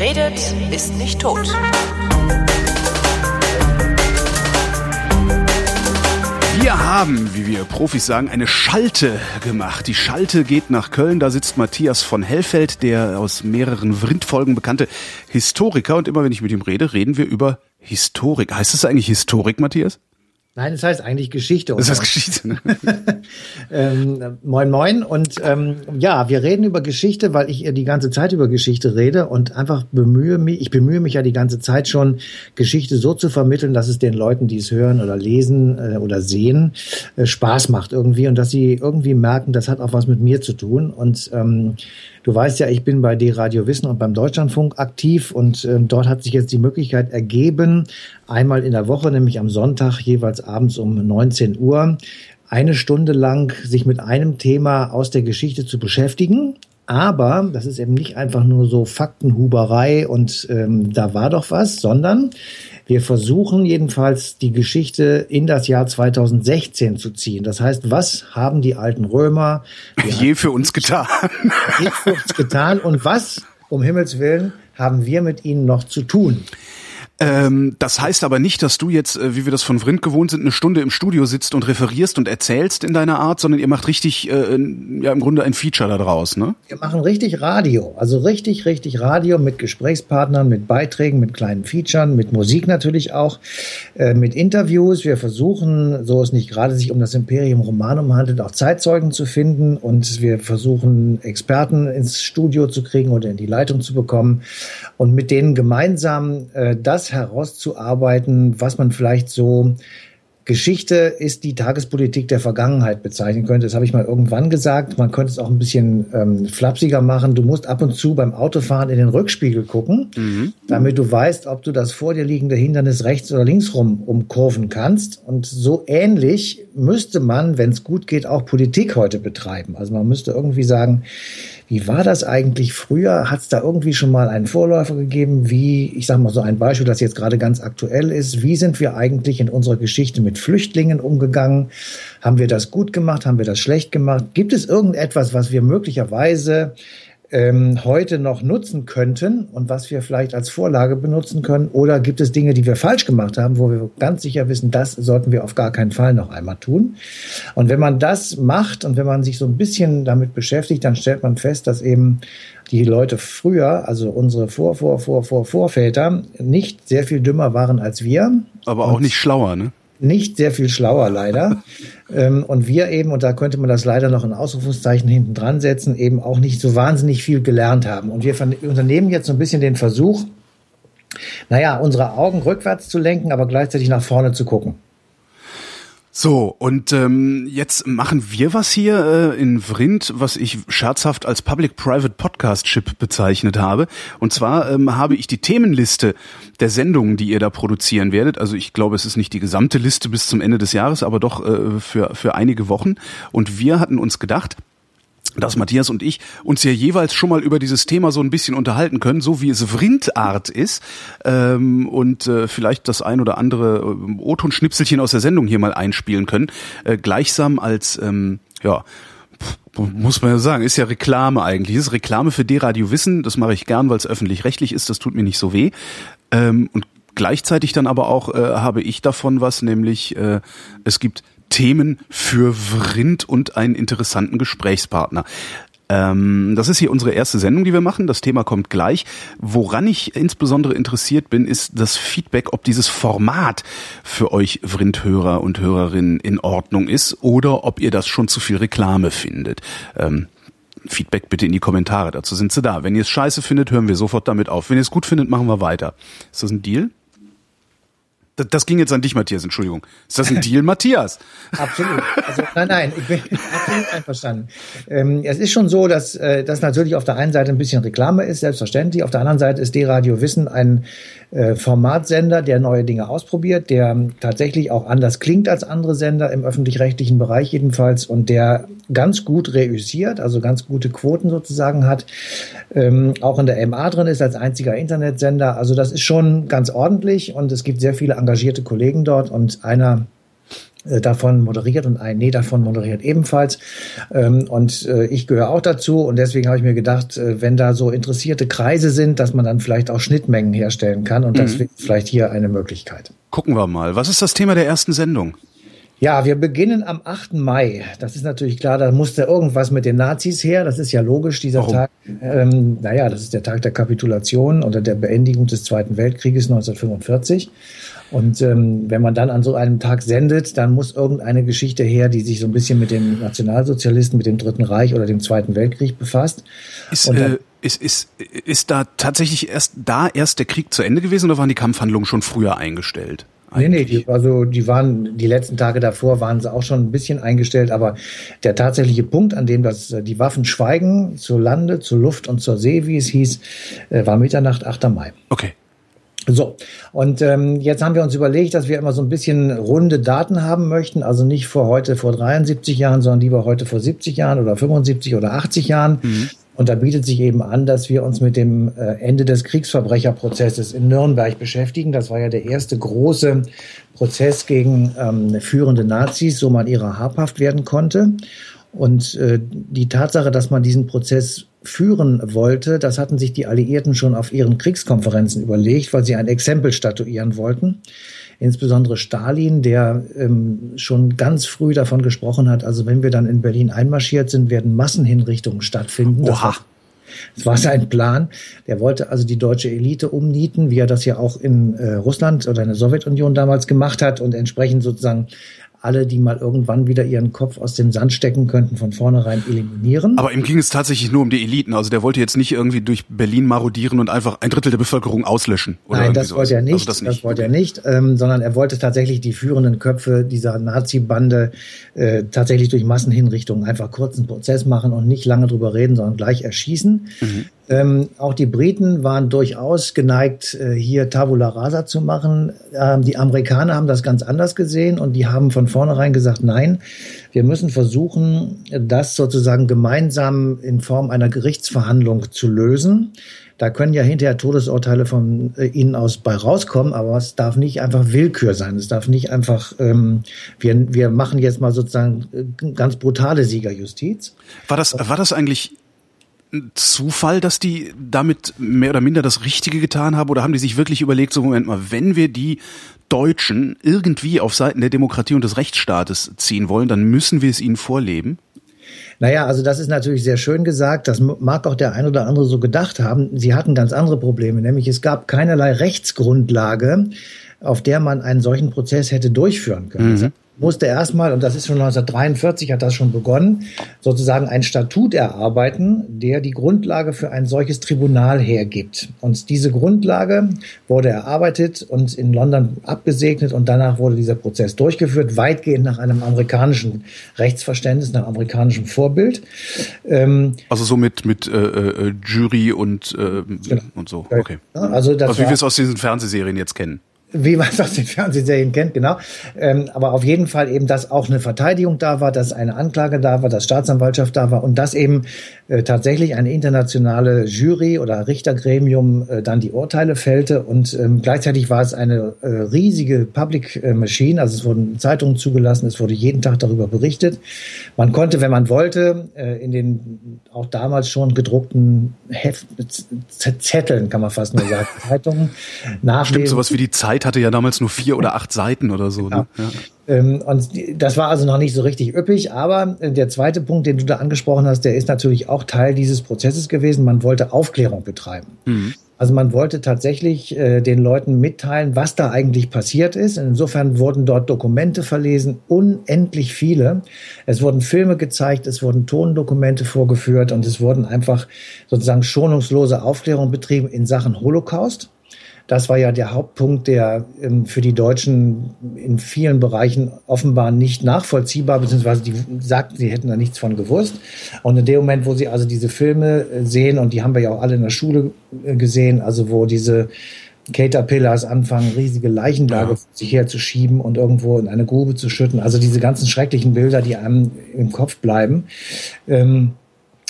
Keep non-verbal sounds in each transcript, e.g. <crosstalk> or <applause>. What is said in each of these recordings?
Redet, ist nicht tot. Wir haben, wie wir Profis sagen, eine Schalte gemacht. Die Schalte geht nach Köln. Da sitzt Matthias von Hellfeld, der aus mehreren Vrindfolgen bekannte Historiker. Und immer wenn ich mit ihm rede, reden wir über Historik. Heißt es eigentlich Historik, Matthias? Nein, das heißt eigentlich Geschichte. Das heißt Geschichte. Ne? <laughs> ähm, moin, moin. Und ähm, ja, wir reden über Geschichte, weil ich die ganze Zeit über Geschichte rede und einfach bemühe mich, ich bemühe mich ja die ganze Zeit schon, Geschichte so zu vermitteln, dass es den Leuten, die es hören oder lesen äh, oder sehen, äh, Spaß macht irgendwie und dass sie irgendwie merken, das hat auch was mit mir zu tun. Und ähm, Du weißt ja, ich bin bei D-Radio Wissen und beim Deutschlandfunk aktiv und äh, dort hat sich jetzt die Möglichkeit ergeben, einmal in der Woche, nämlich am Sonntag, jeweils abends um 19 Uhr, eine Stunde lang sich mit einem Thema aus der Geschichte zu beschäftigen. Aber das ist eben nicht einfach nur so Faktenhuberei und ähm, da war doch was, sondern wir versuchen jedenfalls die Geschichte in das Jahr 2016 zu ziehen. Das heißt, was haben die alten Römer je für uns getan? Je für uns getan und was, um Himmels Willen, haben wir mit ihnen noch zu tun? Ähm, das heißt aber nicht, dass du jetzt, äh, wie wir das von Vrind gewohnt sind, eine Stunde im Studio sitzt und referierst und erzählst in deiner Art, sondern ihr macht richtig, äh, ja im Grunde ein Feature daraus, ne? Wir machen richtig Radio, also richtig, richtig Radio mit Gesprächspartnern, mit Beiträgen, mit kleinen Featuren, mit Musik natürlich auch, äh, mit Interviews. Wir versuchen, so es nicht gerade sich um das Imperium Romanum handelt, auch Zeitzeugen zu finden und wir versuchen Experten ins Studio zu kriegen oder in die Leitung zu bekommen und mit denen gemeinsam äh, das herauszuarbeiten, was man vielleicht so Geschichte ist die Tagespolitik der Vergangenheit bezeichnen könnte. Das habe ich mal irgendwann gesagt. Man könnte es auch ein bisschen ähm, flapsiger machen. Du musst ab und zu beim Autofahren in den Rückspiegel gucken, mhm. damit du weißt, ob du das vor dir liegende Hindernis rechts oder links rum umkurven kannst. Und so ähnlich müsste man, wenn es gut geht, auch Politik heute betreiben. Also man müsste irgendwie sagen, wie war das eigentlich früher? Hat es da irgendwie schon mal einen Vorläufer gegeben? Wie, ich sage mal so ein Beispiel, das jetzt gerade ganz aktuell ist. Wie sind wir eigentlich in unserer Geschichte mit Flüchtlingen umgegangen? Haben wir das gut gemacht? Haben wir das schlecht gemacht? Gibt es irgendetwas, was wir möglicherweise ähm, heute noch nutzen könnten und was wir vielleicht als Vorlage benutzen können? Oder gibt es Dinge, die wir falsch gemacht haben, wo wir ganz sicher wissen, das sollten wir auf gar keinen Fall noch einmal tun? Und wenn man das macht und wenn man sich so ein bisschen damit beschäftigt, dann stellt man fest, dass eben die Leute früher, also unsere Vor, Vor, Vor, Vor, Vorväter, nicht sehr viel dümmer waren als wir. Aber auch nicht schlauer, ne? Nicht sehr viel schlauer leider. <laughs> ähm, und wir eben, und da könnte man das leider noch in Ausrufungszeichen hinten dran setzen, eben auch nicht so wahnsinnig viel gelernt haben. Und wir unternehmen jetzt so ein bisschen den Versuch, naja, unsere Augen rückwärts zu lenken, aber gleichzeitig nach vorne zu gucken. So, und ähm, jetzt machen wir was hier äh, in Vrind, was ich scherzhaft als Public-Private Podcast-Chip bezeichnet habe. Und zwar ähm, habe ich die Themenliste der Sendungen, die ihr da produzieren werdet. Also ich glaube, es ist nicht die gesamte Liste bis zum Ende des Jahres, aber doch äh, für, für einige Wochen. Und wir hatten uns gedacht, dass Matthias und ich uns ja jeweils schon mal über dieses Thema so ein bisschen unterhalten können, so wie es Vrindart ist ähm, und äh, vielleicht das ein oder andere äh, O-Ton-Schnipselchen aus der Sendung hier mal einspielen können, äh, gleichsam als ähm, ja muss man ja sagen, ist ja Reklame eigentlich. Ist Reklame für D-Radio Wissen, das mache ich gern, weil es öffentlich-rechtlich ist, das tut mir nicht so weh. Ähm, und gleichzeitig dann aber auch äh, habe ich davon was, nämlich äh, es gibt Themen für Vrind und einen interessanten Gesprächspartner. Ähm, das ist hier unsere erste Sendung, die wir machen. Das Thema kommt gleich. Woran ich insbesondere interessiert bin, ist das Feedback, ob dieses Format für euch Vrind-Hörer und Hörerinnen in Ordnung ist oder ob ihr das schon zu viel Reklame findet. Ähm, Feedback bitte in die Kommentare. Dazu sind sie da. Wenn ihr es scheiße findet, hören wir sofort damit auf. Wenn ihr es gut findet, machen wir weiter. Ist das ein Deal? Das, ging jetzt an dich, Matthias, Entschuldigung. Ist das ein Deal, Matthias? <laughs> Absolut. Also, nein, nein, ich bin absolut einverstanden. Ähm, es ist schon so, dass äh, das natürlich auf der einen Seite ein bisschen Reklame ist, selbstverständlich. Auf der anderen Seite ist D-Radio Wissen ein äh, Formatsender, der neue Dinge ausprobiert, der tatsächlich auch anders klingt als andere Sender im öffentlich-rechtlichen Bereich jedenfalls und der ganz gut reüssiert, also ganz gute Quoten sozusagen hat, ähm, auch in der MA drin ist als einziger Internetsender. Also das ist schon ganz ordentlich und es gibt sehr viele engagierte Kollegen dort und einer davon moderiert und ein Nee davon moderiert ebenfalls. Ähm, und äh, ich gehöre auch dazu und deswegen habe ich mir gedacht, äh, wenn da so interessierte Kreise sind, dass man dann vielleicht auch Schnittmengen herstellen kann und mhm. das wäre vielleicht hier eine Möglichkeit. Gucken wir mal. Was ist das Thema der ersten Sendung? Ja, wir beginnen am 8. Mai. Das ist natürlich klar, da musste irgendwas mit den Nazis her. Das ist ja logisch, dieser Warum? Tag. Ähm, naja, das ist der Tag der Kapitulation oder der Beendigung des Zweiten Weltkrieges 1945. Und ähm, wenn man dann an so einem Tag sendet, dann muss irgendeine Geschichte her, die sich so ein bisschen mit den Nationalsozialisten, mit dem Dritten Reich oder dem Zweiten Weltkrieg befasst. Ist, äh, ist, ist, ist da tatsächlich erst da erst der Krieg zu Ende gewesen oder waren die Kampfhandlungen schon früher eingestellt? Eigentlich. Nee, nee, die, also die waren die letzten Tage davor waren sie auch schon ein bisschen eingestellt, aber der tatsächliche Punkt, an dem das die Waffen schweigen, zu Lande, zur Luft und zur See, wie es hieß, äh, war Mitternacht, 8. Mai. Okay. So, und ähm, jetzt haben wir uns überlegt, dass wir immer so ein bisschen runde Daten haben möchten, also nicht vor heute vor 73 Jahren, sondern lieber heute vor 70 Jahren oder 75 oder 80 Jahren. Mhm. Und da bietet sich eben an, dass wir uns mit dem äh, Ende des Kriegsverbrecherprozesses in Nürnberg beschäftigen. Das war ja der erste große Prozess gegen ähm, führende Nazis, so man ihrer habhaft werden konnte. Und äh, die Tatsache, dass man diesen Prozess führen wollte, das hatten sich die Alliierten schon auf ihren Kriegskonferenzen überlegt, weil sie ein Exempel statuieren wollten. Insbesondere Stalin, der ähm, schon ganz früh davon gesprochen hat, also wenn wir dann in Berlin einmarschiert sind, werden Massenhinrichtungen stattfinden. Oha. Das war sein Plan. Der wollte also die deutsche Elite umnieten, wie er das ja auch in äh, Russland oder in der Sowjetunion damals gemacht hat und entsprechend sozusagen alle, die mal irgendwann wieder ihren Kopf aus dem Sand stecken könnten, von vornherein eliminieren. Aber ihm ging es tatsächlich nur um die Eliten. Also der wollte jetzt nicht irgendwie durch Berlin marodieren und einfach ein Drittel der Bevölkerung auslöschen. Nein, das wollte er nicht. Also das, nicht. das wollte er nicht, ähm, sondern er wollte tatsächlich die führenden Köpfe dieser Nazi-Bande äh, tatsächlich durch Massenhinrichtungen einfach kurzen Prozess machen und nicht lange drüber reden, sondern gleich erschießen. Mhm. Ähm, auch die Briten waren durchaus geneigt, äh, hier Tabula Rasa zu machen. Ähm, die Amerikaner haben das ganz anders gesehen und die haben von vornherein gesagt, nein, wir müssen versuchen, das sozusagen gemeinsam in Form einer Gerichtsverhandlung zu lösen. Da können ja hinterher Todesurteile von äh, ihnen aus bei rauskommen, aber es darf nicht einfach Willkür sein. Es darf nicht einfach, ähm, wir, wir machen jetzt mal sozusagen äh, ganz brutale Siegerjustiz. War das, war das eigentlich Zufall, dass die damit mehr oder minder das Richtige getan haben? Oder haben die sich wirklich überlegt, so Moment mal, wenn wir die Deutschen irgendwie auf Seiten der Demokratie und des Rechtsstaates ziehen wollen, dann müssen wir es ihnen vorleben? Naja, also das ist natürlich sehr schön gesagt. Das mag auch der ein oder andere so gedacht haben. Sie hatten ganz andere Probleme, nämlich es gab keinerlei Rechtsgrundlage, auf der man einen solchen Prozess hätte durchführen können. Mhm musste erstmal, und das ist schon 1943, hat das schon begonnen, sozusagen ein Statut erarbeiten, der die Grundlage für ein solches Tribunal hergibt. Und diese Grundlage wurde erarbeitet und in London abgesegnet und danach wurde dieser Prozess durchgeführt, weitgehend nach einem amerikanischen Rechtsverständnis, nach amerikanischem Vorbild. Ähm, also so mit, mit äh, äh, Jury und, äh, genau. und so. Okay. Also, das also wie wir es aus diesen Fernsehserien jetzt kennen wie man es aus den Fernsehserien kennt, genau. Ähm, aber auf jeden Fall eben, dass auch eine Verteidigung da war, dass eine Anklage da war, dass Staatsanwaltschaft da war und dass eben äh, tatsächlich eine internationale Jury oder Richtergremium äh, dann die Urteile fällte und ähm, gleichzeitig war es eine äh, riesige Public äh, Machine, also es wurden Zeitungen zugelassen, es wurde jeden Tag darüber berichtet. Man konnte, wenn man wollte, äh, in den auch damals schon gedruckten Heft, Zetteln, kann man fast nur sagen, <laughs> Zeitungen nachlesen. Stimmt, sowas wie die Zeit hatte ja damals nur vier oder acht Seiten oder so. Ne? Genau. Ne? Ja. Ähm, und das war also noch nicht so richtig üppig, aber äh, der zweite Punkt, den du da angesprochen hast, der ist natürlich auch Teil dieses Prozesses gewesen. Man wollte Aufklärung betreiben. Mhm. Also man wollte tatsächlich äh, den Leuten mitteilen, was da eigentlich passiert ist. Insofern wurden dort Dokumente verlesen, unendlich viele. Es wurden Filme gezeigt, es wurden Tondokumente vorgeführt und es wurden einfach sozusagen schonungslose Aufklärung betrieben in Sachen Holocaust. Das war ja der Hauptpunkt, der ähm, für die Deutschen in vielen Bereichen offenbar nicht nachvollziehbar, beziehungsweise die sagten, sie hätten da nichts von gewusst. Und in dem Moment, wo sie also diese Filme äh, sehen, und die haben wir ja auch alle in der Schule äh, gesehen, also wo diese Caterpillars anfangen, riesige Leichenberge ja. sich herzuschieben und irgendwo in eine Grube zu schütten. Also diese ganzen schrecklichen Bilder, die einem im Kopf bleiben. Ähm,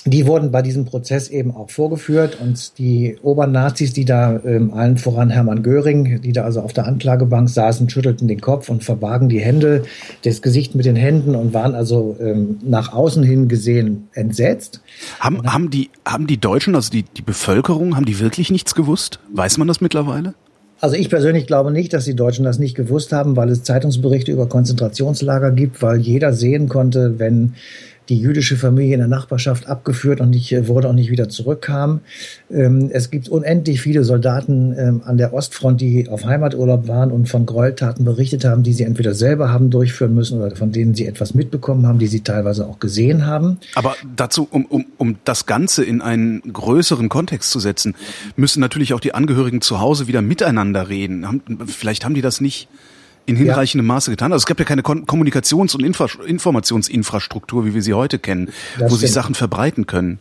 die wurden bei diesem Prozess eben auch vorgeführt und die Obernazis, die da ähm, allen voran Hermann Göring, die da also auf der Anklagebank saßen, schüttelten den Kopf und verbargen die Hände, das Gesicht mit den Händen und waren also ähm, nach außen hin gesehen entsetzt. Haben, haben, die, haben die Deutschen, also die, die Bevölkerung, haben die wirklich nichts gewusst? Weiß man das mittlerweile? Also ich persönlich glaube nicht, dass die Deutschen das nicht gewusst haben, weil es Zeitungsberichte über Konzentrationslager gibt, weil jeder sehen konnte, wenn die jüdische Familie in der Nachbarschaft abgeführt und nicht, wurde auch nicht wieder zurückkam. Ähm, es gibt unendlich viele Soldaten ähm, an der Ostfront, die auf Heimaturlaub waren und von Gräueltaten berichtet haben, die sie entweder selber haben durchführen müssen oder von denen sie etwas mitbekommen haben, die sie teilweise auch gesehen haben. Aber dazu, um, um, um das Ganze in einen größeren Kontext zu setzen, müssen natürlich auch die Angehörigen zu Hause wieder miteinander reden. Vielleicht haben die das nicht in hinreichendem ja. Maße getan. Also es gab ja keine Kommunikations- und Infra Informationsinfrastruktur, wie wir sie heute kennen, das wo stimmt. sich Sachen verbreiten können.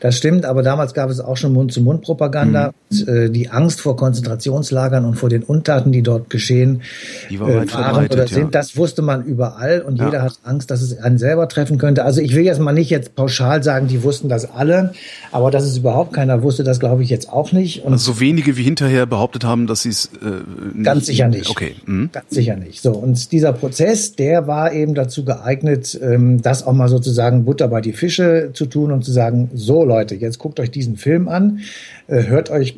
Das stimmt, aber damals gab es auch schon Mund-zu-Mund-Propaganda. Mhm. Äh, die Angst vor Konzentrationslagern und vor den Untaten, die dort geschehen, die war weit äh, waren oder sind, ja. das wusste man überall und ja. jeder hat Angst, dass es einen selber treffen könnte. Also ich will jetzt mal nicht jetzt pauschal sagen, die wussten das alle, aber dass es überhaupt keiner wusste, das glaube ich jetzt auch nicht. Und also so wenige wie hinterher behauptet haben, dass sie es äh, ganz sicher nicht. Okay, mhm. ganz sicher nicht. So und dieser Prozess, der war eben dazu geeignet, ähm, das auch mal sozusagen Butter bei die Fische zu tun und zu sagen, so Leute Leute, jetzt guckt euch diesen Film an, äh, hört euch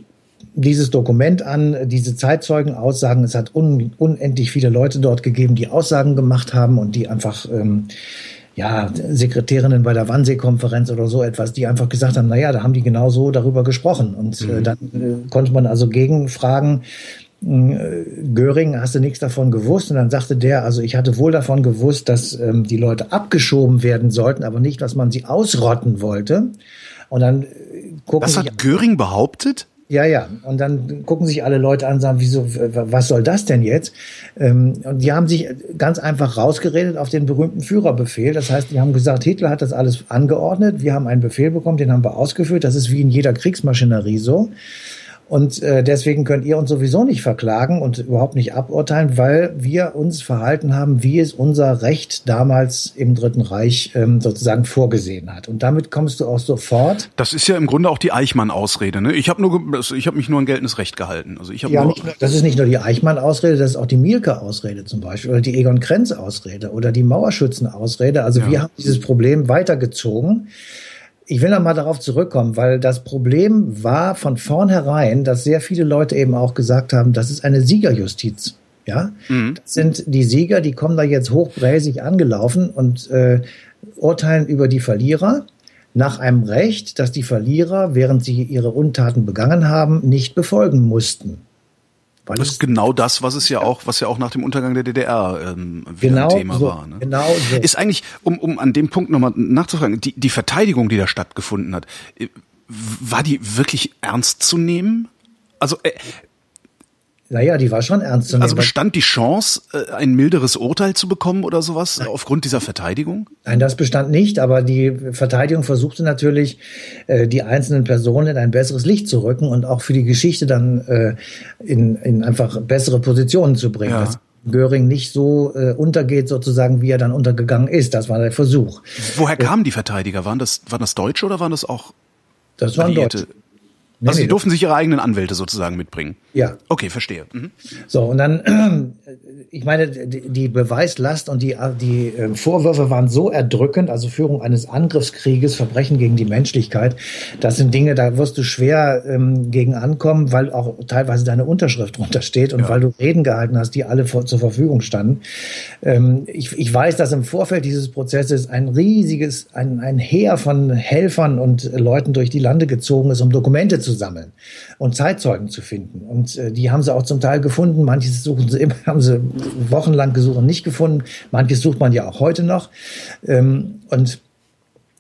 dieses Dokument an, diese Zeitzeugenaussagen. Es hat un, unendlich viele Leute dort gegeben, die Aussagen gemacht haben und die einfach, ähm, ja, Sekretärinnen bei der Wannsee-Konferenz oder so etwas, die einfach gesagt haben, naja, da haben die genau so darüber gesprochen. Und äh, mhm. dann äh, konnte man also gegenfragen, hm, Göring, hast du nichts davon gewusst? Und dann sagte der, also ich hatte wohl davon gewusst, dass ähm, die Leute abgeschoben werden sollten, aber nicht, dass man sie ausrotten wollte. Und dann äh, gucken Das hat Göring behauptet? Ja, ja. Und dann gucken sich alle Leute an und sagen, wieso, was soll das denn jetzt? Ähm, und die haben sich ganz einfach rausgeredet auf den berühmten Führerbefehl. Das heißt, die haben gesagt, Hitler hat das alles angeordnet. Wir haben einen Befehl bekommen, den haben wir ausgeführt. Das ist wie in jeder Kriegsmaschinerie so. Und äh, deswegen könnt ihr uns sowieso nicht verklagen und überhaupt nicht aburteilen, weil wir uns verhalten haben, wie es unser Recht damals im Dritten Reich ähm, sozusagen vorgesehen hat. Und damit kommst du auch sofort. Das ist ja im Grunde auch die Eichmann-Ausrede. Ne? Ich habe nur, ich habe mich nur an geltendes Recht gehalten. Also ich habe ja, nur, nur, das ist nicht nur die Eichmann-Ausrede, das ist auch die Mielke-Ausrede zum Beispiel oder die Egon Krenz-Ausrede oder die Mauerschützen-Ausrede. Also ja. wir haben dieses Problem weitergezogen. Ich will noch mal darauf zurückkommen, weil das Problem war von vornherein, dass sehr viele Leute eben auch gesagt haben, das ist eine Siegerjustiz. Ja, mhm. das sind die Sieger, die kommen da jetzt hochbräsig angelaufen und äh, urteilen über die Verlierer nach einem Recht, das die Verlierer, während sie ihre Untaten begangen haben, nicht befolgen mussten. Weil das ist genau das, was es ja auch, was ja auch nach dem Untergang der DDR ähm, wieder genau ein Thema so, war. Ne? Genau so. Ist eigentlich, um, um an dem Punkt nochmal nachzufragen, die, die Verteidigung, die da stattgefunden hat, äh, war die wirklich ernst zu nehmen? Also äh, naja, die war schon ernst zu nehmen. Also bestand die Chance, äh, ein milderes Urteil zu bekommen oder sowas Nein. aufgrund dieser Verteidigung? Nein, das bestand nicht, aber die Verteidigung versuchte natürlich, äh, die einzelnen Personen in ein besseres Licht zu rücken und auch für die Geschichte dann äh, in, in einfach bessere Positionen zu bringen. Ja. Dass Göring nicht so untergeht, sozusagen, wie er dann untergegangen ist. Das war der Versuch. Woher kamen die Verteidiger? Waren das, waren das Deutsche oder waren das auch das waren Deutsche. Nee, also die nee, durften sich ihre eigenen Anwälte sozusagen mitbringen. Ja. Okay, verstehe. Mhm. So, und dann, ich meine, die Beweislast und die, die ähm, Vorwürfe waren so erdrückend, also Führung eines Angriffskrieges, Verbrechen gegen die Menschlichkeit, das sind Dinge, da wirst du schwer ähm, gegen ankommen, weil auch teilweise deine Unterschrift <laughs> drunter steht und ja. weil du Reden gehalten hast, die alle vor, zur Verfügung standen. Ähm, ich, ich weiß, dass im Vorfeld dieses Prozesses ein riesiges, ein, ein Heer von Helfern und Leuten durch die Lande gezogen ist, um Dokumente zu sammeln und Zeitzeugen zu finden. Und äh, die haben sie auch zum Teil gefunden. Manches suchen sie immer, <laughs> haben sie wochenlang gesucht und nicht gefunden. Manches sucht man ja auch heute noch. Ähm, und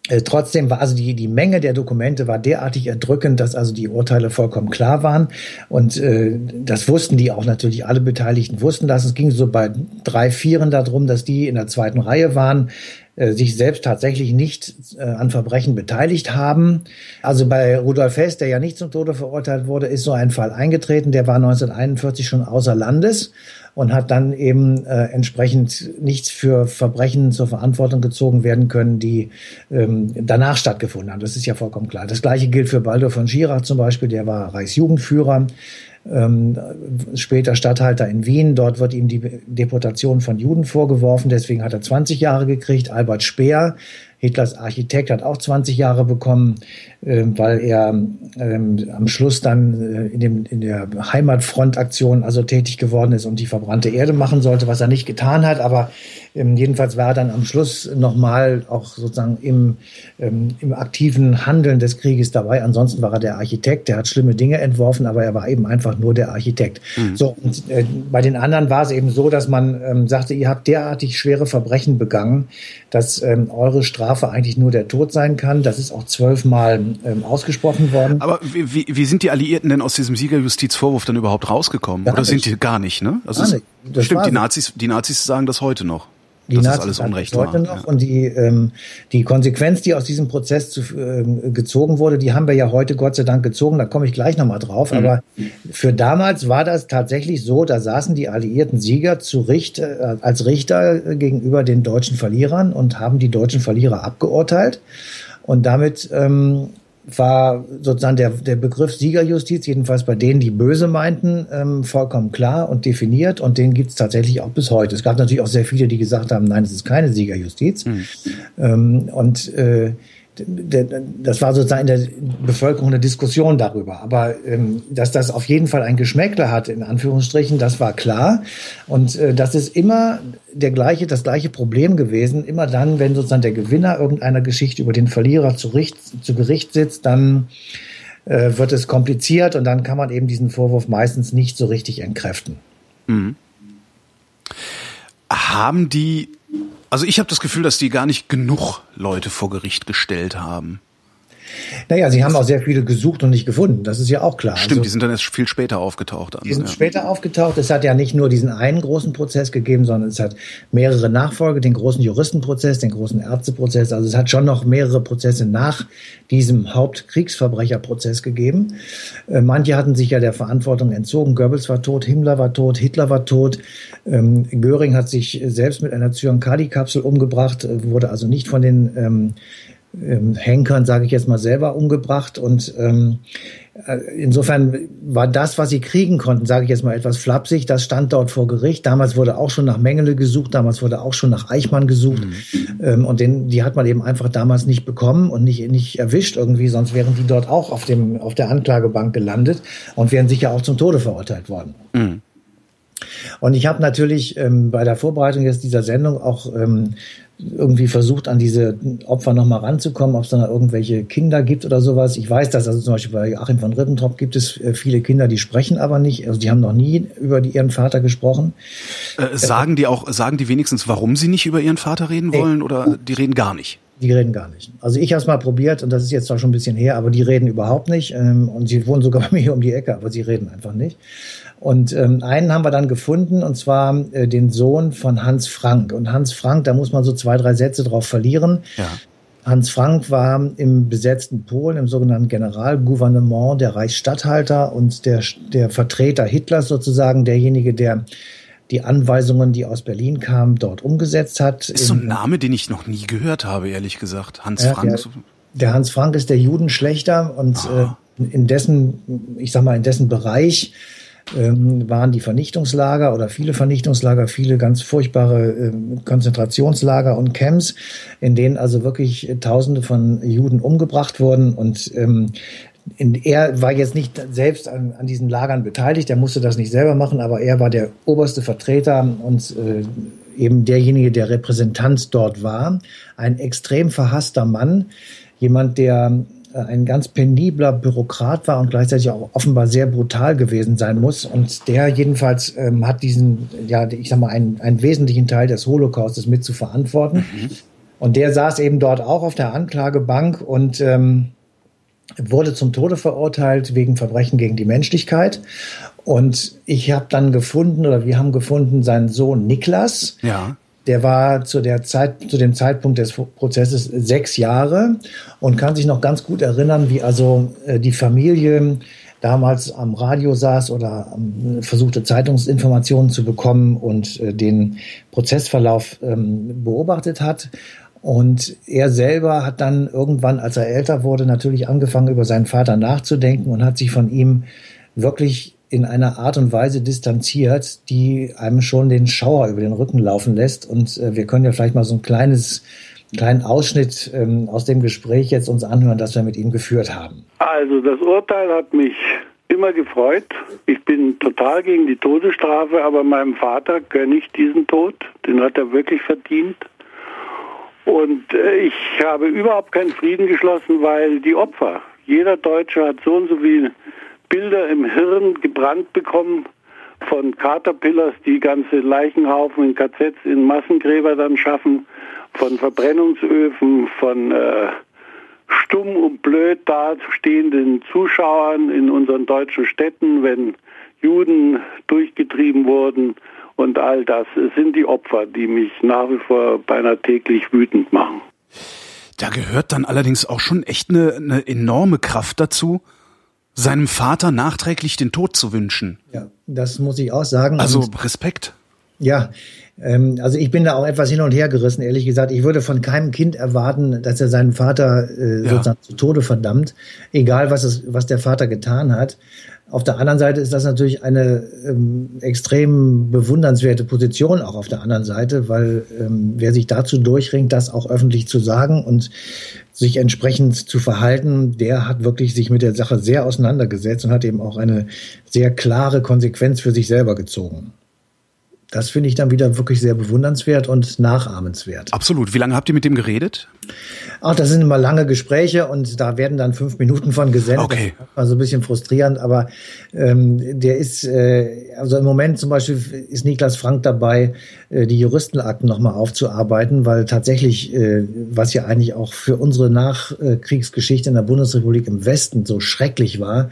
äh, Trotzdem war also die, die Menge der Dokumente war derartig erdrückend, dass also die Urteile vollkommen klar waren. Und äh, das wussten die auch natürlich, alle Beteiligten wussten das. Es ging so bei drei, vieren darum, dass die in der zweiten Reihe waren. Äh, sich selbst tatsächlich nicht äh, an Verbrechen beteiligt haben. Also bei Rudolf Hess, der ja nicht zum Tode verurteilt wurde, ist so ein Fall eingetreten. Der war 1941 schon außer Landes und hat dann eben äh, entsprechend nichts für Verbrechen zur Verantwortung gezogen werden können, die ähm, danach stattgefunden haben. Das ist ja vollkommen klar. Das gleiche gilt für Baldur von Schirach zum Beispiel, der war Reichsjugendführer ähm, später Statthalter in Wien. Dort wird ihm die Deportation von Juden vorgeworfen. Deswegen hat er 20 Jahre gekriegt. Albert Speer, Hitlers Architekt, hat auch 20 Jahre bekommen, weil er ähm, am Schluss dann äh, in, dem, in der Heimatfrontaktion also tätig geworden ist und die verbrannte Erde machen sollte, was er nicht getan hat. Aber ähm, jedenfalls war er dann am Schluss nochmal auch sozusagen im, ähm, im aktiven Handeln des Krieges dabei. Ansonsten war er der Architekt, der hat schlimme Dinge entworfen, aber er war eben einfach nur der Architekt. Mhm. So, und äh, bei den anderen war es eben so, dass man ähm, sagte, ihr habt derartig schwere Verbrechen begangen, dass ähm, eure Strafe eigentlich nur der Tod sein kann. Das ist auch zwölfmal ähm, ausgesprochen worden. Aber wie, wie, wie sind die Alliierten denn aus diesem Siegerjustizvorwurf dann überhaupt rausgekommen? Gar Oder nicht. sind die gar nicht, ne? Also gar nicht. stimmt, die Nazis, die Nazis sagen das heute noch. Die das Nazis alles Unrecht heute noch ja. und die ähm, die Konsequenz, die aus diesem Prozess zu, ähm, gezogen wurde, die haben wir ja heute Gott sei Dank gezogen. Da komme ich gleich nochmal drauf. Mhm. Aber für damals war das tatsächlich so. Da saßen die alliierten Sieger zu Richt, äh, als Richter gegenüber den deutschen Verlierern und haben die deutschen Verlierer abgeurteilt. Und damit ähm, war sozusagen der, der Begriff Siegerjustiz, jedenfalls bei denen, die böse meinten, ähm, vollkommen klar und definiert und den gibt es tatsächlich auch bis heute. Es gab natürlich auch sehr viele, die gesagt haben, nein, es ist keine Siegerjustiz. Mhm. Ähm, und äh, das war sozusagen in der Bevölkerung eine Diskussion darüber. Aber ähm, dass das auf jeden Fall ein Geschmäckle hat, in Anführungsstrichen, das war klar. Und äh, das ist immer der gleiche, das gleiche Problem gewesen. Immer dann, wenn sozusagen der Gewinner irgendeiner Geschichte über den Verlierer zu, Richt, zu Gericht sitzt, dann äh, wird es kompliziert und dann kann man eben diesen Vorwurf meistens nicht so richtig entkräften. Mhm. Haben die also ich habe das Gefühl, dass die gar nicht genug Leute vor Gericht gestellt haben. Naja, sie haben auch sehr viele gesucht und nicht gefunden. Das ist ja auch klar. Stimmt, also, die sind dann erst viel später aufgetaucht. Dann, die sind ja. später aufgetaucht. Es hat ja nicht nur diesen einen großen Prozess gegeben, sondern es hat mehrere Nachfolge, den großen Juristenprozess, den großen Ärzteprozess. Also es hat schon noch mehrere Prozesse nach diesem Hauptkriegsverbrecherprozess gegeben. Äh, manche hatten sich ja der Verantwortung entzogen. Goebbels war tot, Himmler war tot, Hitler war tot. Ähm, Göring hat sich selbst mit einer Zyankali-Kapsel umgebracht, äh, wurde also nicht von den ähm, ähm, Henkern, sage ich jetzt mal, selber umgebracht. Und ähm, äh, insofern war das, was sie kriegen konnten, sage ich jetzt mal etwas flapsig, das stand dort vor Gericht. Damals wurde auch schon nach Mengele gesucht, damals wurde auch schon nach Eichmann gesucht. Mhm. Ähm, und den, die hat man eben einfach damals nicht bekommen und nicht, nicht erwischt irgendwie, sonst wären die dort auch auf, dem, auf der Anklagebank gelandet und wären sicher auch zum Tode verurteilt worden. Mhm. Und ich habe natürlich ähm, bei der Vorbereitung jetzt dieser Sendung auch ähm, irgendwie versucht, an diese Opfer nochmal ranzukommen, ob es da irgendwelche Kinder gibt oder sowas. Ich weiß, dass also zum Beispiel bei Achim von Ribbentrop gibt es äh, viele Kinder, die sprechen aber nicht. Also die haben noch nie über die, ihren Vater gesprochen. Äh, sagen die auch, sagen die wenigstens, warum sie nicht über ihren Vater reden wollen oder die reden gar nicht? Die reden gar nicht. Also ich habe es mal probiert und das ist jetzt zwar schon ein bisschen her, aber die reden überhaupt nicht. Ähm, und sie wohnen sogar <laughs> bei mir um die Ecke, aber sie reden einfach nicht. Und ähm, einen haben wir dann gefunden, und zwar äh, den Sohn von Hans Frank. Und Hans Frank, da muss man so zwei, drei Sätze drauf verlieren. Ja. Hans Frank war im besetzten Polen, im sogenannten Generalgouvernement, der Reichsstatthalter und der, der Vertreter Hitlers sozusagen, derjenige, der die Anweisungen, die aus Berlin kamen, dort umgesetzt hat. Ist so ein Name, den ich noch nie gehört habe, ehrlich gesagt. Hans ja, Frank. Der, der, Hans Frank ist der Judenschlechter und ah. äh, in dessen, ich sag mal, in dessen Bereich ähm, waren die Vernichtungslager oder viele Vernichtungslager, viele ganz furchtbare äh, Konzentrationslager und Camps, in denen also wirklich Tausende von Juden umgebracht wurden und ähm, in, er war jetzt nicht selbst an, an, diesen Lagern beteiligt, er musste das nicht selber machen, aber er war der oberste Vertreter und äh, eben derjenige, der Repräsentant dort war. Ein extrem verhasster Mann, jemand, der äh, ein ganz penibler Bürokrat war und gleichzeitig auch offenbar sehr brutal gewesen sein muss. Und der jedenfalls ähm, hat diesen, ja, ich sag mal, einen, einen wesentlichen Teil des Holocaustes mit zu verantworten. Mhm. Und der saß eben dort auch auf der Anklagebank und ähm, wurde zum Tode verurteilt wegen Verbrechen gegen die Menschlichkeit. Und ich habe dann gefunden, oder wir haben gefunden, seinen Sohn Niklas. Ja der war zu der Zeit, zu dem Zeitpunkt des Prozesses sechs Jahre und kann sich noch ganz gut erinnern, wie also äh, die Familie damals am Radio saß oder ähm, versuchte Zeitungsinformationen zu bekommen und äh, den Prozessverlauf ähm, beobachtet hat. Und er selber hat dann irgendwann, als er älter wurde, natürlich angefangen, über seinen Vater nachzudenken und hat sich von ihm wirklich in einer Art und Weise distanziert, die einem schon den Schauer über den Rücken laufen lässt. Und äh, wir können ja vielleicht mal so ein kleines kleinen Ausschnitt ähm, aus dem Gespräch jetzt uns anhören, das wir mit ihm geführt haben. Also das Urteil hat mich immer gefreut. Ich bin total gegen die Todesstrafe, aber meinem Vater gönne ich diesen Tod. Den hat er wirklich verdient. Und äh, ich habe überhaupt keinen Frieden geschlossen, weil die Opfer, jeder Deutsche hat so und so viele Bilder im Hirn gebrannt bekommen von Caterpillars, die ganze Leichenhaufen in KZs, in Massengräber dann schaffen, von Verbrennungsöfen, von äh, stumm und blöd dastehenden Zuschauern in unseren deutschen Städten, wenn Juden durchgetrieben wurden und all das sind die Opfer, die mich nach wie vor beinahe täglich wütend machen. Da gehört dann allerdings auch schon echt eine, eine enorme Kraft dazu, seinem Vater nachträglich den Tod zu wünschen. Ja, das muss ich auch sagen. Also und, Respekt. Ja, ähm, also ich bin da auch etwas hin und her gerissen, ehrlich gesagt. Ich würde von keinem Kind erwarten, dass er seinen Vater äh, ja. sozusagen zu Tode verdammt, egal was, es, was der Vater getan hat. Auf der anderen Seite ist das natürlich eine ähm, extrem bewundernswerte Position auch auf der anderen Seite, weil ähm, wer sich dazu durchringt, das auch öffentlich zu sagen und sich entsprechend zu verhalten, der hat wirklich sich mit der Sache sehr auseinandergesetzt und hat eben auch eine sehr klare Konsequenz für sich selber gezogen. Das finde ich dann wieder wirklich sehr bewundernswert und nachahmenswert. Absolut. Wie lange habt ihr mit dem geredet? Ach, das sind immer lange Gespräche und da werden dann fünf Minuten von gesendet. Okay. Das war so ein bisschen frustrierend, aber ähm, der ist, äh, also im Moment zum Beispiel ist Niklas Frank dabei, äh, die Juristenakten nochmal aufzuarbeiten, weil tatsächlich, äh, was ja eigentlich auch für unsere Nachkriegsgeschichte in der Bundesrepublik im Westen so schrecklich war,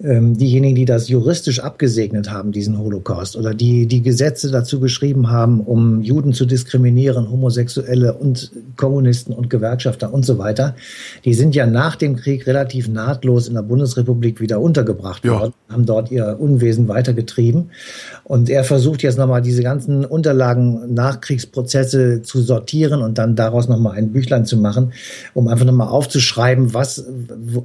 ähm, diejenigen, die das juristisch abgesegnet haben, diesen Holocaust, oder die die Gesetze dazu geschrieben haben, um Juden zu diskriminieren, Homosexuelle und Kommunisten und Gewerkschafter und so weiter, die sind ja nach dem Krieg relativ nahtlos in der Bundesrepublik wieder untergebracht ja. worden, haben dort ihr Unwesen weitergetrieben. Und er versucht jetzt nochmal diese ganzen Unterlagen, Nachkriegsprozesse zu sortieren und dann daraus nochmal ein Büchlein zu machen, um einfach nochmal aufzuschreiben, was,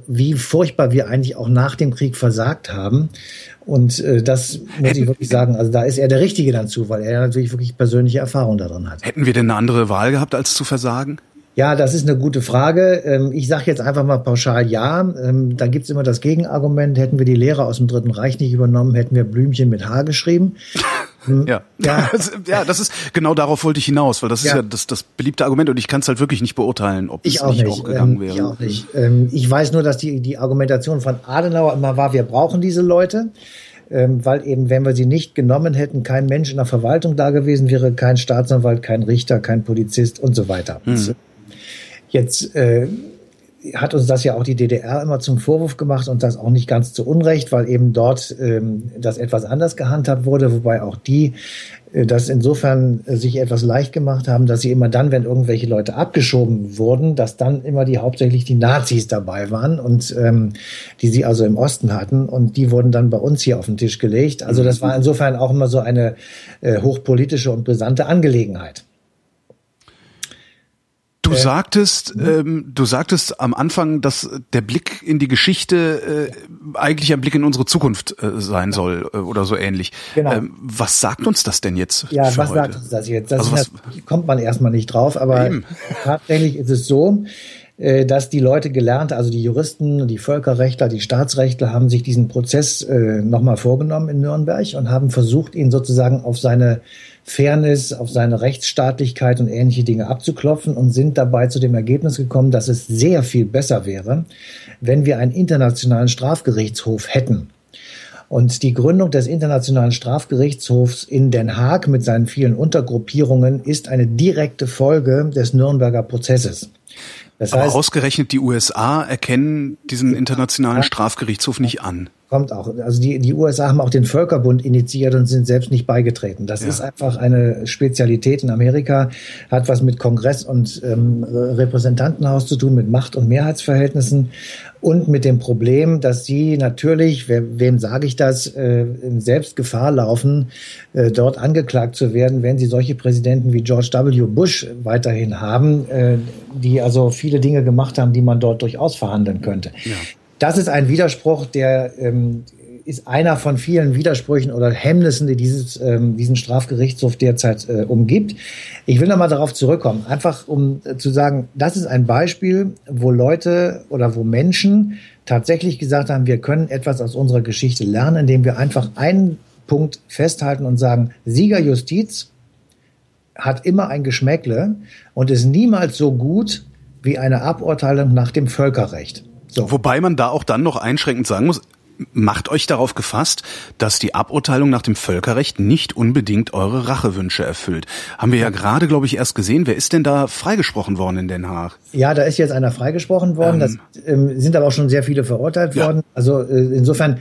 wie furchtbar wir eigentlich auch nach dem Krieg versagt haben. Und äh, das muss ich wirklich sagen, also da ist er der Richtige dann zu, weil er natürlich wirklich persönliche Erfahrung darin hat. Hätten wir denn eine andere Wahl gehabt, als zu versagen? Ja, das ist eine gute Frage. Ähm, ich sage jetzt einfach mal pauschal ja. Ähm, da gibt's immer das Gegenargument, hätten wir die Lehrer aus dem Dritten Reich nicht übernommen, hätten wir Blümchen mit H geschrieben. <laughs> Hm. Ja. Ja. <laughs> ja, das ist genau darauf wollte ich hinaus, weil das ist ja, ja das, das beliebte Argument und ich kann es halt wirklich nicht beurteilen, ob ich es auch nicht, nicht auch gegangen ähm, wäre. Ich auch nicht. Ähm, ich weiß nur, dass die, die Argumentation von Adenauer immer war, wir brauchen diese Leute. Ähm, weil eben, wenn wir sie nicht genommen hätten, kein Mensch in der Verwaltung da gewesen wäre, kein Staatsanwalt, kein Richter, kein Polizist und so weiter. Mhm. Jetzt äh, hat uns das ja auch die DDR immer zum Vorwurf gemacht und das auch nicht ganz zu Unrecht, weil eben dort ähm, das etwas anders gehandhabt wurde, wobei auch die äh, das insofern äh, sich etwas leicht gemacht haben, dass sie immer dann, wenn irgendwelche Leute abgeschoben wurden, dass dann immer die hauptsächlich die Nazis dabei waren und ähm, die sie also im Osten hatten und die wurden dann bei uns hier auf den Tisch gelegt. Also das war insofern auch immer so eine äh, hochpolitische und brisante Angelegenheit. Du äh, sagtest, mhm. ähm, du sagtest am Anfang, dass der Blick in die Geschichte äh, eigentlich ein Blick in unsere Zukunft äh, sein soll äh, oder so ähnlich. Genau. Ähm, was sagt uns das denn jetzt? Ja, was heute? sagt uns das jetzt? Das, also das kommt man erstmal nicht drauf, aber eben. tatsächlich ist es so, äh, dass die Leute gelernt, also die Juristen, die Völkerrechtler, die Staatsrechtler haben sich diesen Prozess äh, nochmal vorgenommen in Nürnberg und haben versucht, ihn sozusagen auf seine Fairness, auf seine Rechtsstaatlichkeit und ähnliche Dinge abzuklopfen und sind dabei zu dem Ergebnis gekommen, dass es sehr viel besser wäre, wenn wir einen internationalen Strafgerichtshof hätten. Und die Gründung des Internationalen Strafgerichtshofs in Den Haag mit seinen vielen Untergruppierungen ist eine direkte Folge des Nürnberger Prozesses. Das heißt, Aber ausgerechnet die USA erkennen diesen internationalen Strafgerichtshof nicht an. kommt auch. Also die, die USA haben auch den Völkerbund initiiert und sind selbst nicht beigetreten. Das ja. ist einfach eine Spezialität in Amerika, hat was mit Kongress und ähm, Repräsentantenhaus zu tun, mit Macht- und Mehrheitsverhältnissen und mit dem Problem, dass sie natürlich, wer, wem sage ich das, äh, selbst Gefahr laufen, äh, dort angeklagt zu werden, wenn sie solche Präsidenten wie George W. Bush weiterhin haben, äh, die also viele Dinge gemacht haben, die man dort durchaus verhandeln könnte. Ja. Das ist ein Widerspruch, der ähm, ist einer von vielen Widersprüchen oder Hemmnissen, die dieses, ähm, diesen Strafgerichtshof derzeit äh, umgibt. Ich will nochmal darauf zurückkommen, einfach um äh, zu sagen, das ist ein Beispiel, wo Leute oder wo Menschen tatsächlich gesagt haben, wir können etwas aus unserer Geschichte lernen, indem wir einfach einen Punkt festhalten und sagen, Siegerjustiz hat immer ein Geschmäckle und ist niemals so gut wie eine Aburteilung nach dem Völkerrecht. So. Wobei man da auch dann noch einschränkend sagen muss, macht euch darauf gefasst, dass die Aburteilung nach dem Völkerrecht nicht unbedingt eure Rachewünsche erfüllt. Haben wir ja gerade, glaube ich, erst gesehen. Wer ist denn da freigesprochen worden in Den Haag? Ja, da ist jetzt einer freigesprochen worden. Ähm, das ähm, sind aber auch schon sehr viele verurteilt ja. worden. Also äh, insofern,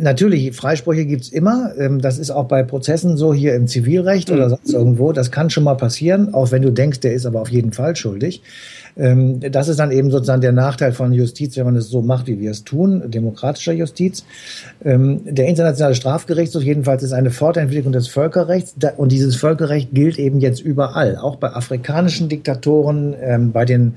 natürlich, Freisprüche gibt's immer. Ähm, das ist auch bei Prozessen so hier im Zivilrecht mhm. oder sonst irgendwo. Das kann schon mal passieren, auch wenn du denkst, der ist aber auf jeden Fall schuldig. Ähm, das ist dann eben sozusagen der Nachteil von Justiz, wenn man es so macht, wie wir es tun, demokratischer Justiz. Ähm, der internationale Strafgerichtshof jedenfalls ist eine Fortentwicklung des Völkerrechts und dieses Völkerrecht gilt eben jetzt überall, auch bei afrikanischen Diktatoren, ähm, bei den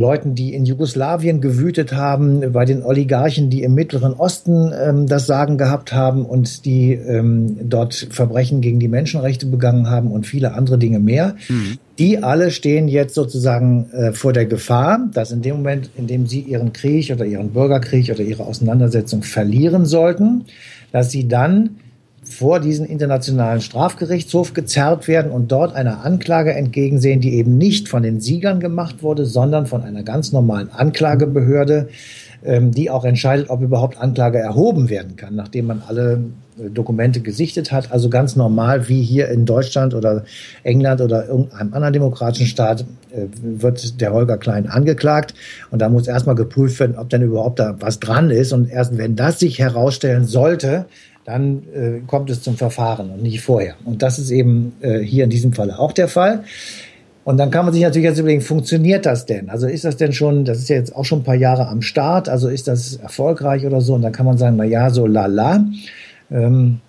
Leuten, die in Jugoslawien gewütet haben, bei den Oligarchen, die im Mittleren Osten ähm, das Sagen gehabt haben und die ähm, dort Verbrechen gegen die Menschenrechte begangen haben und viele andere Dinge mehr. Mhm. Die alle stehen jetzt sozusagen äh, vor der Gefahr, dass in dem Moment, in dem sie ihren Krieg oder ihren Bürgerkrieg oder ihre Auseinandersetzung verlieren sollten, dass sie dann vor diesen internationalen Strafgerichtshof gezerrt werden und dort einer Anklage entgegensehen, die eben nicht von den Siegern gemacht wurde, sondern von einer ganz normalen Anklagebehörde, ähm, die auch entscheidet, ob überhaupt Anklage erhoben werden kann, nachdem man alle äh, Dokumente gesichtet hat. Also ganz normal wie hier in Deutschland oder England oder irgendeinem anderen demokratischen Staat äh, wird der Holger Klein angeklagt und da muss erstmal geprüft werden, ob denn überhaupt da was dran ist und erst wenn das sich herausstellen sollte, dann äh, kommt es zum Verfahren und nicht vorher. Und das ist eben äh, hier in diesem Fall auch der Fall. Und dann kann man sich natürlich jetzt überlegen, funktioniert das denn? Also ist das denn schon, das ist ja jetzt auch schon ein paar Jahre am Start, also ist das erfolgreich oder so? Und dann kann man sagen, na ja, so lala. Ähm,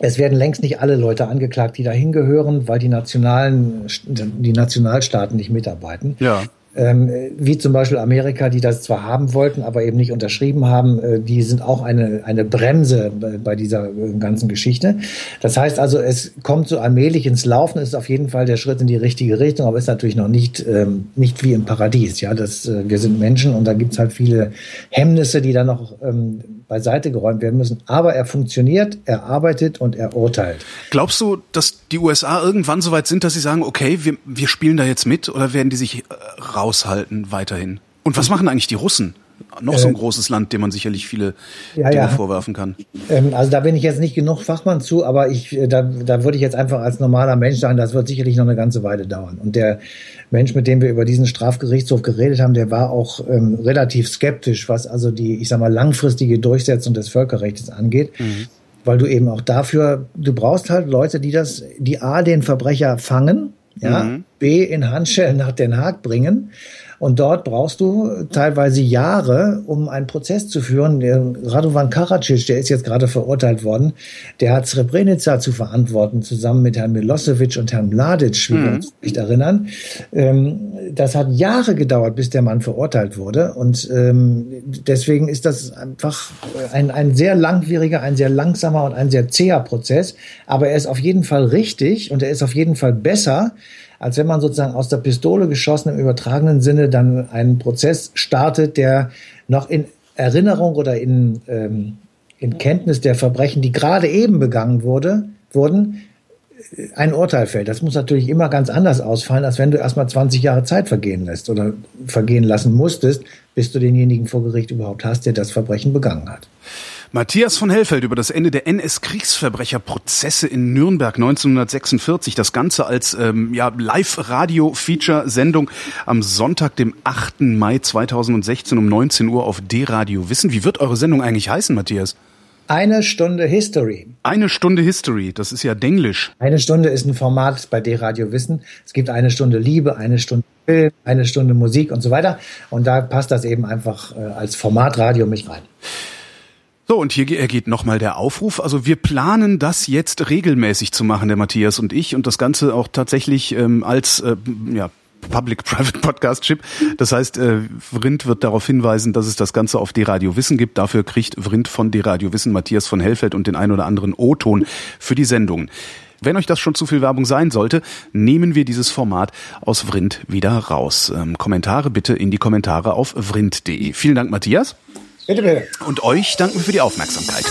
es werden längst nicht alle Leute angeklagt, die da hingehören, weil die nationalen, die Nationalstaaten nicht mitarbeiten. Ja ähm, wie zum Beispiel Amerika, die das zwar haben wollten, aber eben nicht unterschrieben haben, äh, die sind auch eine, eine Bremse bei dieser äh, ganzen Geschichte. Das heißt also, es kommt so allmählich ins Laufen, ist auf jeden Fall der Schritt in die richtige Richtung, aber ist natürlich noch nicht, ähm, nicht wie im Paradies. Ja, das, äh, wir sind Menschen und da gibt's halt viele Hemmnisse, die dann noch ähm, beiseite geräumt werden müssen. Aber er funktioniert, er arbeitet und er urteilt. Glaubst du, dass die USA irgendwann so weit sind, dass sie sagen, okay, wir, wir spielen da jetzt mit oder werden die sich äh, raushalten weiterhin? Und was machen eigentlich die Russen? Noch so ein äh, großes Land, dem man sicherlich viele ja, Dinge ja. vorwerfen kann. Ähm, also da bin ich jetzt nicht genug Fachmann zu, aber ich, äh, da, da würde ich jetzt einfach als normaler Mensch sagen, das wird sicherlich noch eine ganze Weile dauern. Und der Mensch, mit dem wir über diesen Strafgerichtshof geredet haben, der war auch ähm, relativ skeptisch, was also die, ich sag mal, langfristige Durchsetzung des Völkerrechts angeht. Mhm. Weil du eben auch dafür, du brauchst halt Leute, die das, die A, den Verbrecher fangen, ja, mhm. B, in Handschellen nach Den Haag bringen und dort brauchst du teilweise Jahre, um einen Prozess zu führen. Der Radovan Karadzic, der ist jetzt gerade verurteilt worden, der hat Srebrenica zu verantworten, zusammen mit Herrn Milosevic und Herrn Mladic, wie mhm. wir uns nicht erinnern. Ähm, das hat Jahre gedauert, bis der Mann verurteilt wurde. Und ähm, deswegen ist das einfach ein, ein sehr langwieriger, ein sehr langsamer und ein sehr zäher Prozess. Aber er ist auf jeden Fall richtig und er ist auf jeden Fall besser, als wenn man sozusagen aus der Pistole geschossen im übertragenen Sinne dann einen Prozess startet, der noch in Erinnerung oder in, ähm, in Kenntnis der Verbrechen, die gerade eben begangen wurde, wurden, äh, ein Urteil fällt. Das muss natürlich immer ganz anders ausfallen, als wenn du erstmal 20 Jahre Zeit vergehen lässt oder vergehen lassen musstest, bis du denjenigen vor Gericht überhaupt hast, der das Verbrechen begangen hat. Matthias von Hellfeld über das Ende der NS-Kriegsverbrecherprozesse in Nürnberg 1946. Das Ganze als ähm, ja, Live-Radio-Feature-Sendung am Sonntag, dem 8. Mai 2016 um 19 Uhr auf D-Radio Wissen. Wie wird eure Sendung eigentlich heißen, Matthias? Eine Stunde History. Eine Stunde History, das ist ja Denglisch. Eine Stunde ist ein Format bei D-Radio Wissen. Es gibt eine Stunde Liebe, eine Stunde Film, eine Stunde Musik und so weiter. Und da passt das eben einfach äh, als Formatradio mit rein. So, und hier geht nochmal der Aufruf. Also wir planen das jetzt regelmäßig zu machen, der Matthias und ich, und das Ganze auch tatsächlich ähm, als äh, ja, Public-Private Podcast Chip. Das heißt, äh, Vrindt wird darauf hinweisen, dass es das Ganze auf D-Radio Wissen gibt. Dafür kriegt Vrindt von D-Radio Wissen Matthias von Hellfeld und den ein oder anderen O-Ton für die Sendungen. Wenn euch das schon zu viel Werbung sein sollte, nehmen wir dieses Format aus Vrindt wieder raus. Ähm, Kommentare bitte in die Kommentare auf vrindt.de. Vielen Dank, Matthias. Bitte, bitte. Und euch danken wir für die Aufmerksamkeit.